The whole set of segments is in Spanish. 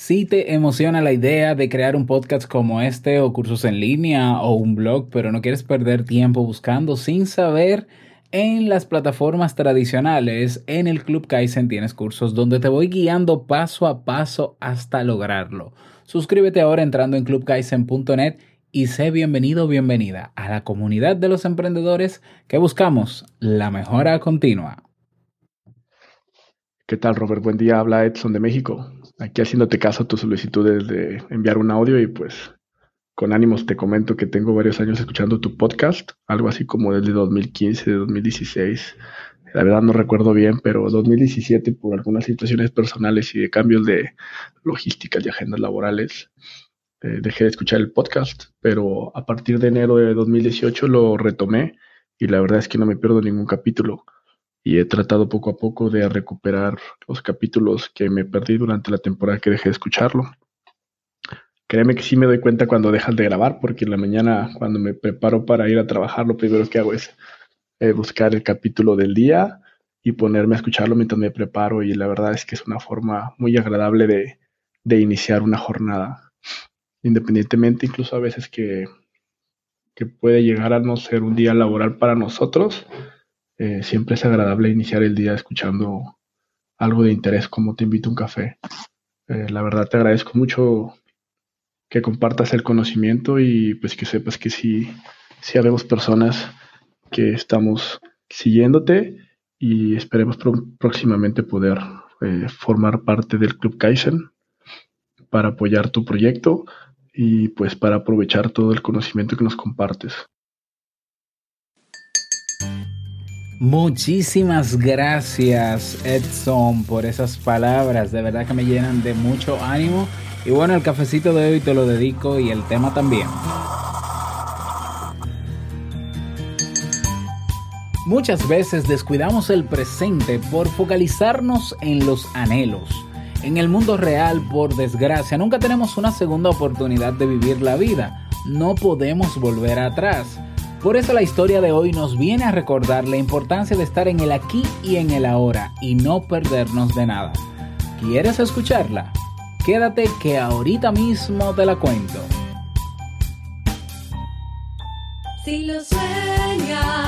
Si te emociona la idea de crear un podcast como este o cursos en línea o un blog, pero no quieres perder tiempo buscando sin saber, en las plataformas tradicionales, en el Club Kaizen tienes cursos donde te voy guiando paso a paso hasta lograrlo. Suscríbete ahora entrando en clubkaizen.net y sé bienvenido o bienvenida a la comunidad de los emprendedores que buscamos la mejora continua. ¿Qué tal, Robert? Buen día. Habla Edson de México. Aquí haciéndote caso a tus solicitudes de enviar un audio y pues con ánimos te comento que tengo varios años escuchando tu podcast, algo así como desde 2015, 2016. La verdad no recuerdo bien, pero 2017 por algunas situaciones personales y de cambios de logística y agendas laborales, eh, dejé de escuchar el podcast, pero a partir de enero de 2018 lo retomé y la verdad es que no me pierdo ningún capítulo y he tratado poco a poco de recuperar los capítulos que me perdí durante la temporada que dejé de escucharlo. Créeme que sí me doy cuenta cuando dejas de grabar, porque en la mañana cuando me preparo para ir a trabajar, lo primero que hago es eh, buscar el capítulo del día y ponerme a escucharlo mientras me preparo y la verdad es que es una forma muy agradable de, de iniciar una jornada. Independientemente incluso a veces que, que puede llegar a no ser un día laboral para nosotros, eh, siempre es agradable iniciar el día escuchando algo de interés como Te invito a un café. Eh, la verdad te agradezco mucho que compartas el conocimiento y pues que sepas que sí, sí habemos personas que estamos siguiéndote y esperemos próximamente poder eh, formar parte del Club Kaizen para apoyar tu proyecto y pues para aprovechar todo el conocimiento que nos compartes. Muchísimas gracias Edson por esas palabras, de verdad que me llenan de mucho ánimo. Y bueno, el cafecito de hoy te lo dedico y el tema también. Muchas veces descuidamos el presente por focalizarnos en los anhelos. En el mundo real, por desgracia, nunca tenemos una segunda oportunidad de vivir la vida. No podemos volver atrás. Por eso la historia de hoy nos viene a recordar la importancia de estar en el aquí y en el ahora y no perdernos de nada. ¿Quieres escucharla? Quédate que ahorita mismo te la cuento. Si lo sueñas,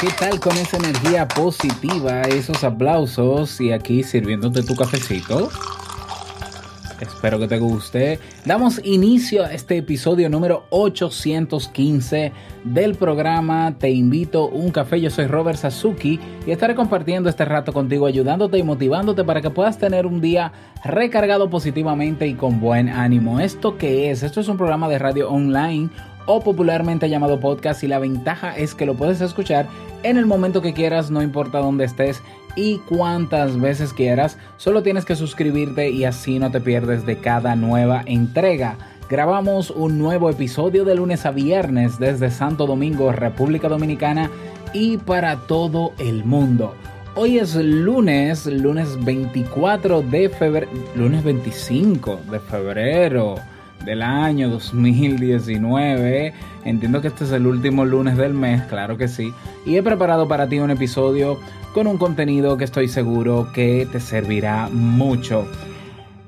¿Qué tal con esa energía positiva, esos aplausos y aquí sirviéndote tu cafecito? Espero que te guste. Damos inicio a este episodio número 815 del programa Te invito un café. Yo soy Robert Sasuki y estaré compartiendo este rato contigo, ayudándote y motivándote para que puedas tener un día recargado positivamente y con buen ánimo. ¿Esto qué es? Esto es un programa de radio online o popularmente llamado podcast y la ventaja es que lo puedes escuchar en el momento que quieras, no importa dónde estés y cuántas veces quieras, solo tienes que suscribirte y así no te pierdes de cada nueva entrega. Grabamos un nuevo episodio de lunes a viernes desde Santo Domingo, República Dominicana y para todo el mundo. Hoy es lunes, lunes 24 de febrero, lunes 25 de febrero del año 2019. Entiendo que este es el último lunes del mes, claro que sí. Y he preparado para ti un episodio con un contenido que estoy seguro que te servirá mucho.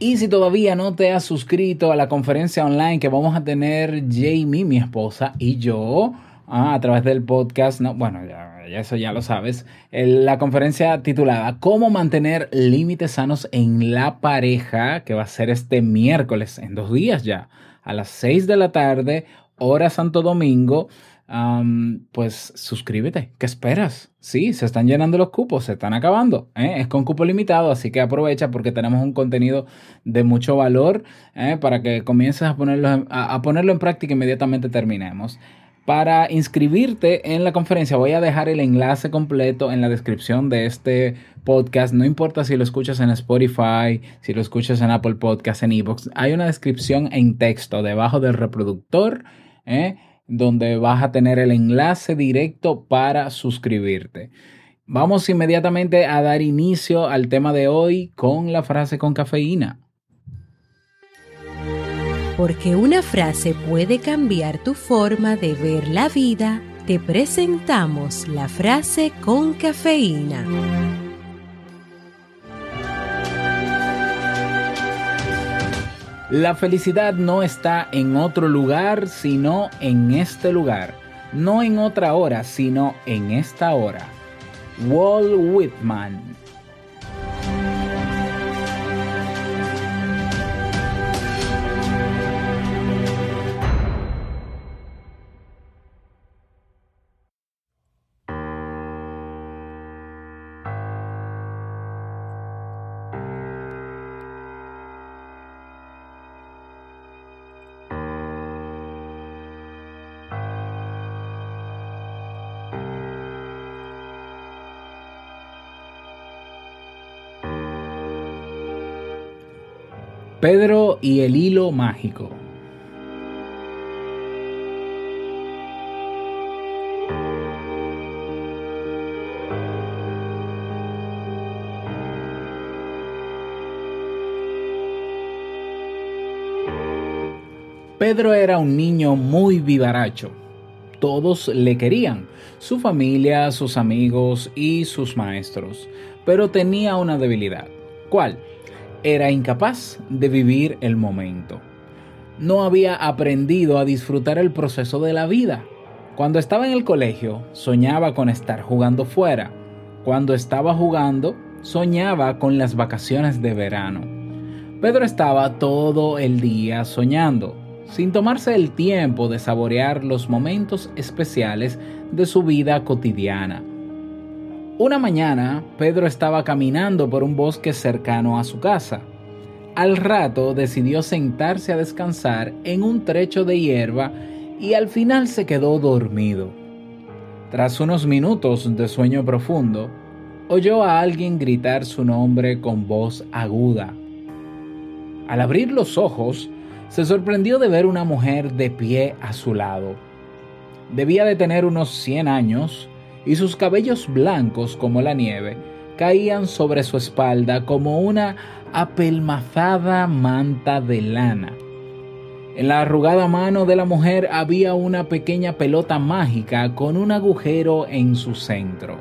Y si todavía no te has suscrito a la conferencia online que vamos a tener Jamie, mi esposa, y yo, ah, a través del podcast, no, bueno, ya, eso ya lo sabes, la conferencia titulada ¿Cómo mantener límites sanos en la pareja? que va a ser este miércoles, en dos días ya, a las 6 de la tarde, hora Santo Domingo pues suscríbete. ¿Qué esperas? Sí, se están llenando los cupos, se están acabando. ¿eh? Es con cupo limitado, así que aprovecha porque tenemos un contenido de mucho valor ¿eh? para que comiences a ponerlo, a, ponerlo en práctica inmediatamente terminemos. Para inscribirte en la conferencia voy a dejar el enlace completo en la descripción de este podcast. No importa si lo escuchas en Spotify, si lo escuchas en Apple Podcast, en Evox. Hay una descripción en texto debajo del reproductor. ¿eh? donde vas a tener el enlace directo para suscribirte. Vamos inmediatamente a dar inicio al tema de hoy con la frase con cafeína. Porque una frase puede cambiar tu forma de ver la vida, te presentamos la frase con cafeína. La felicidad no está en otro lugar, sino en este lugar. No en otra hora, sino en esta hora. Walt Whitman Pedro y el hilo mágico. Pedro era un niño muy vivaracho. Todos le querían, su familia, sus amigos y sus maestros, pero tenía una debilidad. ¿Cuál? Era incapaz de vivir el momento. No había aprendido a disfrutar el proceso de la vida. Cuando estaba en el colegio, soñaba con estar jugando fuera. Cuando estaba jugando, soñaba con las vacaciones de verano. Pedro estaba todo el día soñando, sin tomarse el tiempo de saborear los momentos especiales de su vida cotidiana. Una mañana, Pedro estaba caminando por un bosque cercano a su casa. Al rato decidió sentarse a descansar en un trecho de hierba y al final se quedó dormido. Tras unos minutos de sueño profundo, oyó a alguien gritar su nombre con voz aguda. Al abrir los ojos, se sorprendió de ver una mujer de pie a su lado. Debía de tener unos 100 años y sus cabellos blancos como la nieve caían sobre su espalda como una apelmazada manta de lana. En la arrugada mano de la mujer había una pequeña pelota mágica con un agujero en su centro,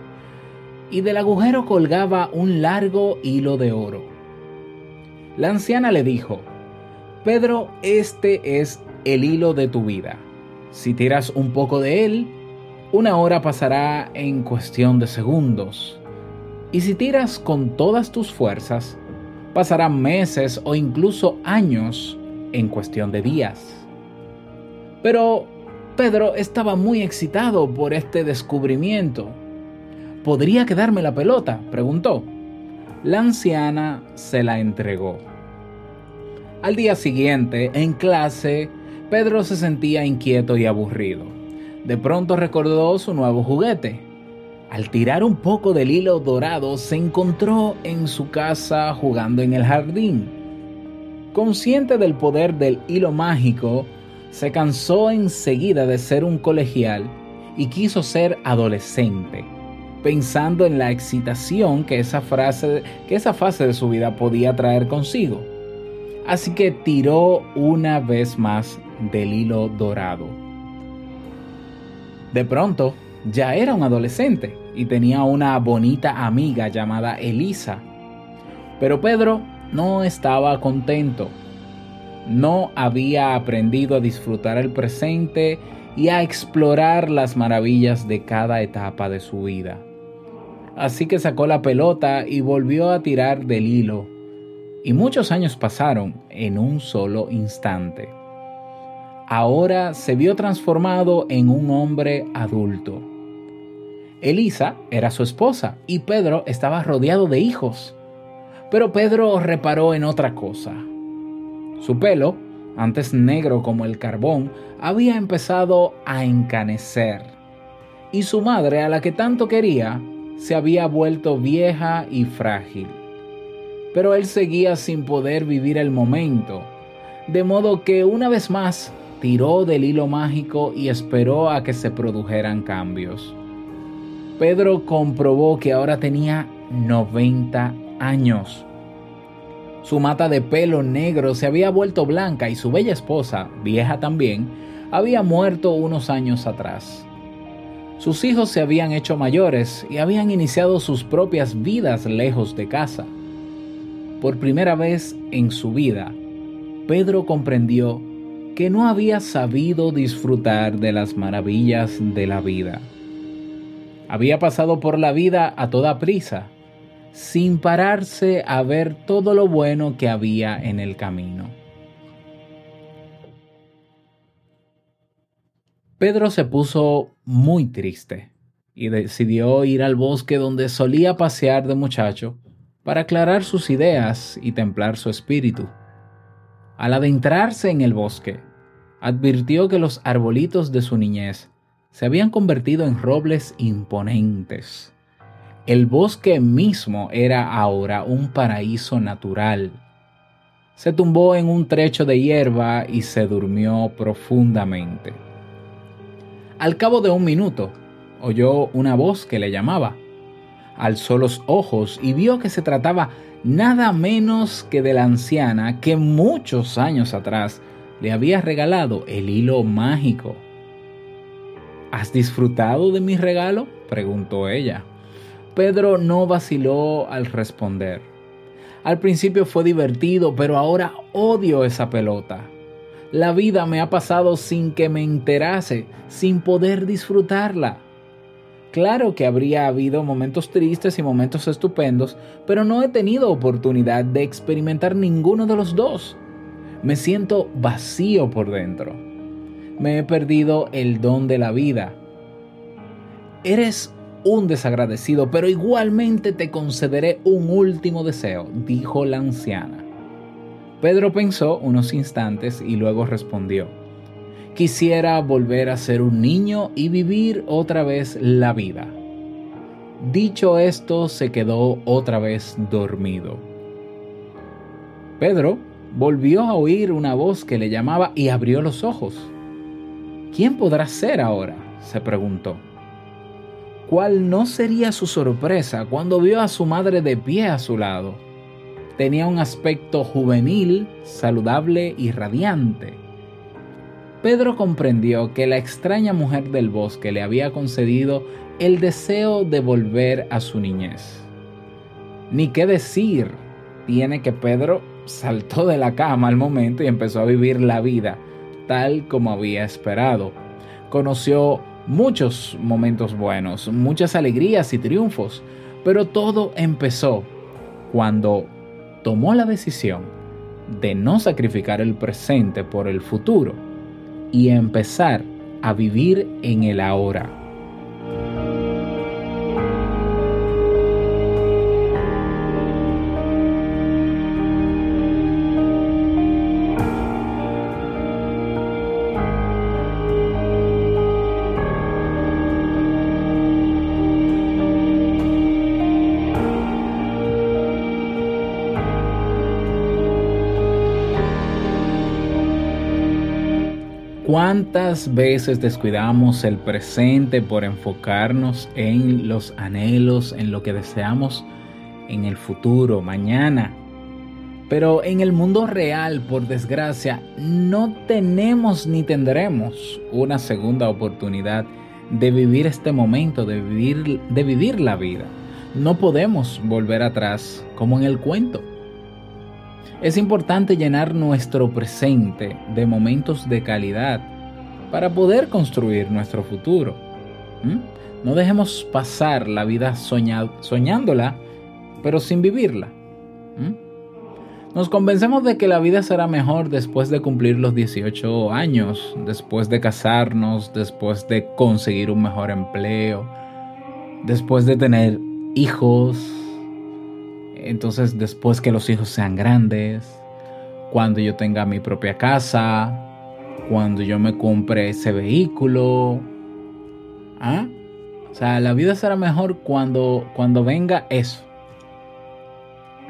y del agujero colgaba un largo hilo de oro. La anciana le dijo, Pedro, este es el hilo de tu vida. Si tiras un poco de él, una hora pasará en cuestión de segundos. Y si tiras con todas tus fuerzas, pasarán meses o incluso años en cuestión de días. Pero Pedro estaba muy excitado por este descubrimiento. ¿Podría quedarme la pelota? preguntó. La anciana se la entregó. Al día siguiente, en clase, Pedro se sentía inquieto y aburrido de pronto recordó su nuevo juguete. Al tirar un poco del hilo dorado, se encontró en su casa jugando en el jardín. Consciente del poder del hilo mágico, se cansó enseguida de ser un colegial y quiso ser adolescente, pensando en la excitación que esa, frase, que esa fase de su vida podía traer consigo. Así que tiró una vez más del hilo dorado. De pronto, ya era un adolescente y tenía una bonita amiga llamada Elisa. Pero Pedro no estaba contento. No había aprendido a disfrutar el presente y a explorar las maravillas de cada etapa de su vida. Así que sacó la pelota y volvió a tirar del hilo. Y muchos años pasaron en un solo instante. Ahora se vio transformado en un hombre adulto. Elisa era su esposa y Pedro estaba rodeado de hijos. Pero Pedro reparó en otra cosa. Su pelo, antes negro como el carbón, había empezado a encanecer. Y su madre, a la que tanto quería, se había vuelto vieja y frágil. Pero él seguía sin poder vivir el momento, de modo que una vez más tiró del hilo mágico y esperó a que se produjeran cambios. Pedro comprobó que ahora tenía 90 años. Su mata de pelo negro se había vuelto blanca y su bella esposa, vieja también, había muerto unos años atrás. Sus hijos se habían hecho mayores y habían iniciado sus propias vidas lejos de casa. Por primera vez en su vida, Pedro comprendió que no había sabido disfrutar de las maravillas de la vida. Había pasado por la vida a toda prisa, sin pararse a ver todo lo bueno que había en el camino. Pedro se puso muy triste y decidió ir al bosque donde solía pasear de muchacho para aclarar sus ideas y templar su espíritu. Al adentrarse en el bosque, advirtió que los arbolitos de su niñez se habían convertido en robles imponentes. El bosque mismo era ahora un paraíso natural. Se tumbó en un trecho de hierba y se durmió profundamente. Al cabo de un minuto, oyó una voz que le llamaba. Alzó los ojos y vio que se trataba nada menos que de la anciana que muchos años atrás le había regalado el hilo mágico. ¿Has disfrutado de mi regalo? preguntó ella. Pedro no vaciló al responder. Al principio fue divertido, pero ahora odio esa pelota. La vida me ha pasado sin que me enterase, sin poder disfrutarla. Claro que habría habido momentos tristes y momentos estupendos, pero no he tenido oportunidad de experimentar ninguno de los dos. Me siento vacío por dentro. Me he perdido el don de la vida. Eres un desagradecido, pero igualmente te concederé un último deseo, dijo la anciana. Pedro pensó unos instantes y luego respondió, quisiera volver a ser un niño y vivir otra vez la vida. Dicho esto, se quedó otra vez dormido. Pedro volvió a oír una voz que le llamaba y abrió los ojos. ¿Quién podrá ser ahora? se preguntó. ¿Cuál no sería su sorpresa cuando vio a su madre de pie a su lado? Tenía un aspecto juvenil, saludable y radiante. Pedro comprendió que la extraña mujer del bosque le había concedido el deseo de volver a su niñez. Ni qué decir tiene que Pedro saltó de la cama al momento y empezó a vivir la vida tal como había esperado. Conoció muchos momentos buenos, muchas alegrías y triunfos, pero todo empezó cuando tomó la decisión de no sacrificar el presente por el futuro y empezar a vivir en el ahora. ¿Cuántas veces descuidamos el presente por enfocarnos en los anhelos, en lo que deseamos en el futuro, mañana? Pero en el mundo real, por desgracia, no tenemos ni tendremos una segunda oportunidad de vivir este momento, de vivir, la vida. No podemos volver atrás como en el cuento. Es importante llenar nuestro presente de momentos de calidad, para poder construir nuestro futuro. No dejemos pasar la vida soñándola, pero sin vivirla. Nos convencemos de que la vida será mejor después de cumplir los 18 años, después de casarnos, después de conseguir un mejor empleo, después de tener hijos, entonces después que los hijos sean grandes, cuando yo tenga mi propia casa, cuando yo me compre ese vehículo. ¿Ah? O sea, la vida será mejor cuando, cuando venga eso.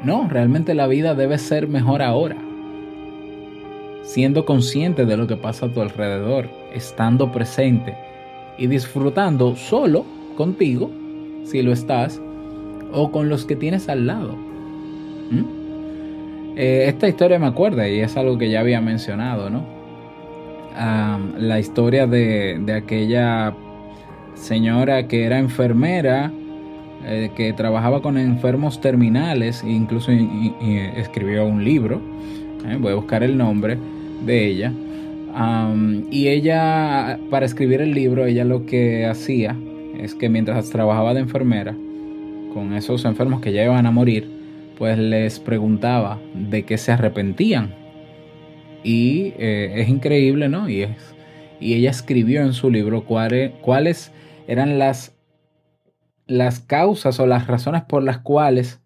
No, realmente la vida debe ser mejor ahora. Siendo consciente de lo que pasa a tu alrededor, estando presente y disfrutando solo contigo, si lo estás, o con los que tienes al lado. ¿Mm? Eh, esta historia me acuerda y es algo que ya había mencionado, ¿no? la historia de, aquella señora que era enfermera, eh, que trabajaba con enfermos terminales e incluso escribió un libro, ¿eh? voy a buscar el nombre de ella. y ella, para escribir el libro, ella lo que hacía es que mientras trabajaba de enfermera, con esos enfermos que ya iban a morir, pues les preguntaba de qué se arrepentían. Y eh, es increíble, ¿no? Y, es, y ella escribió en su libro cuáles, eran las, las causas o las razones por las cuales,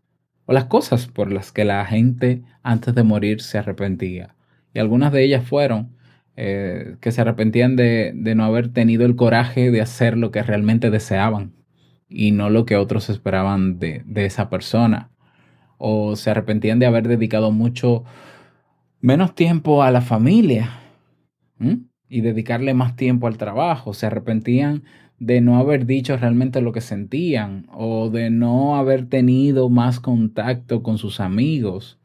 o las cosas por las que la gente antes de morir se arrepentía. Y algunas de ellas fueron eh, que se arrepentían de, de no haber tenido el coraje de hacer lo que realmente deseaban y no lo que otros esperaban de, de esa persona o se arrepentían de haber dedicado mucho menos tiempo a la familia y dedicarle más tiempo al trabajo, se arrepentían de no haber dicho realmente lo que sentían o de no haber tenido más contacto con sus amigos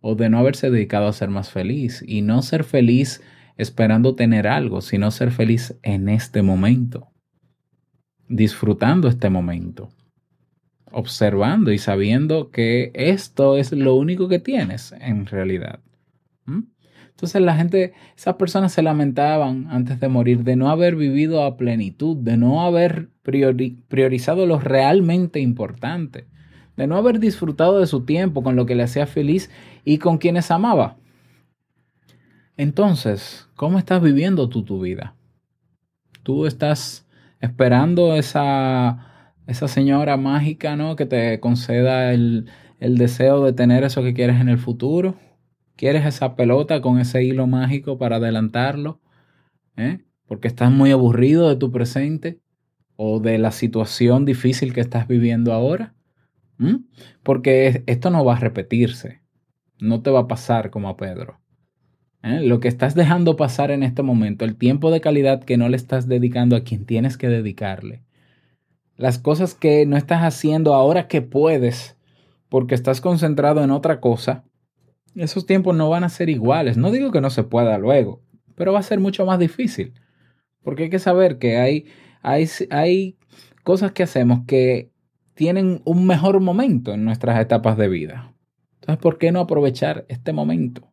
o de no haberse dedicado a ser más feliz. Y no ser feliz esperando tener algo, sino ser feliz en este momento, disfrutando este momento observando y sabiendo que esto es lo único que tienes en realidad. Entonces la gente, esas personas se lamentaban antes de morir de no haber vivido a plenitud, de no haber priorizado lo realmente importante, de no haber disfrutado de su tiempo con lo que le hacía feliz y con quienes amaba. Entonces, ¿cómo estás viviendo tú tu vida? ¿Tú estás esperando esa esa señora mágica, ¿no? Que te conceda el, deseo de tener eso que quieres en el futuro. ¿Quieres esa pelota con ese hilo mágico para adelantarlo? ¿Eh? Porque estás muy aburrido de tu presente o de la situación difícil que estás viviendo ahora. Porque esto no va a repetirse. No te va a pasar como a Pedro. ¿Eh? Lo que estás dejando pasar en este momento, el tiempo de calidad que no le estás dedicando a quien tienes que dedicarle, las cosas que no estás haciendo ahora que puedes, porque estás concentrado en otra cosa, esos tiempos no van a ser iguales. No digo que no se pueda luego, pero va a ser mucho más difícil. Porque hay que saber que hay, hay, hay cosas que hacemos que tienen un mejor momento en nuestras etapas de vida. Entonces, ¿por qué no aprovechar este momento?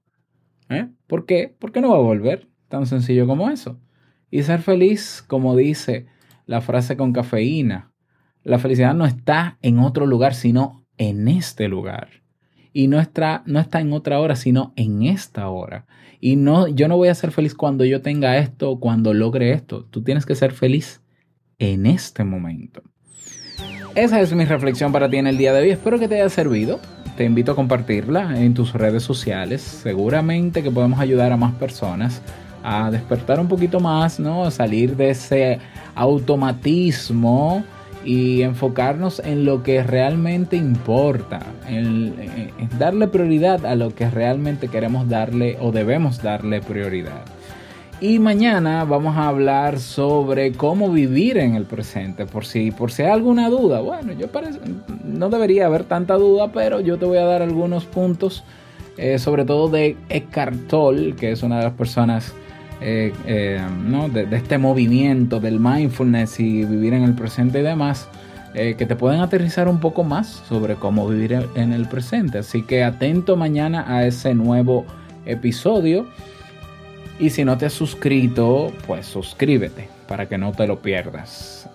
¿Eh? ¿Por qué? Porque no va a volver. Tan sencillo como eso. Y ser feliz, como dice la frase con cafeína, la felicidad no está en otro lugar, sino en este lugar. Y no está, no está en otra hora, sino en esta hora. Y no, yo no voy a ser feliz cuando yo tenga esto o cuando logre esto. Tú tienes que ser feliz en este momento. Esa es mi reflexión para ti en el día de hoy. Espero que te haya servido. Te invito a compartirla en tus redes sociales. Seguramente que podemos ayudar a más personas a despertar un poquito más, ¿no? Salir de ese automatismo y enfocarnos en lo que realmente importa, en, darle prioridad a lo que realmente queremos darle o debemos darle prioridad. Y mañana vamos a hablar sobre cómo vivir en el presente, por si, por si hay alguna duda. Bueno, yo parece, no debería haber tanta duda, pero yo te voy a dar algunos puntos, eh, sobre todo de Eckhart Tolle, que es una de las personas eh, eh, de, este movimiento del mindfulness y vivir en el presente y demás, eh, que te pueden aterrizar un poco más sobre cómo vivir en el presente. Así que atento mañana a ese nuevo episodio. Y si no te has suscrito, pues suscríbete para que no te lo pierdas.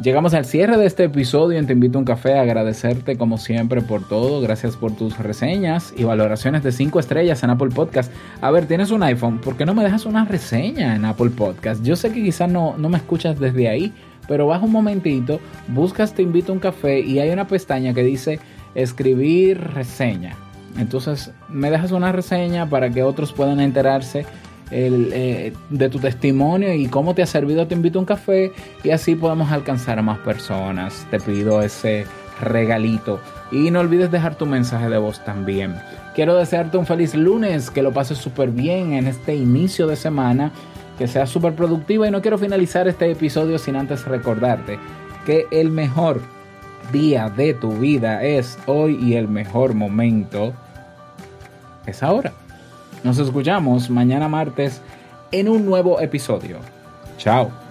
Llegamos al cierre de este episodio y Te invito a un café agradecerte como siempre por todo. Gracias por tus reseñas y valoraciones de 5 estrellas en Apple Podcast. A ver, tienes un iPhone, ¿por qué no me dejas una reseña en Apple Podcast? Yo sé que quizás no, no me escuchas desde ahí, pero baja un momentito, buscas Te invito a un café y hay una pestaña que dice escribir reseña. Entonces me dejas una reseña para que otros puedan enterarse eh, de tu testimonio y cómo te ha servido Te invito a un café y así podemos alcanzar a más personas. Te pido ese regalito y no olvides dejar tu mensaje de voz también. Quiero desearte un feliz lunes, que lo pases súper bien en este inicio de semana, que sea súper productiva y no quiero finalizar este episodio sin antes recordarte que el mejor día de tu vida es hoy y el mejor momento es ahora. Nos escuchamos mañana martes en un nuevo episodio. Chao.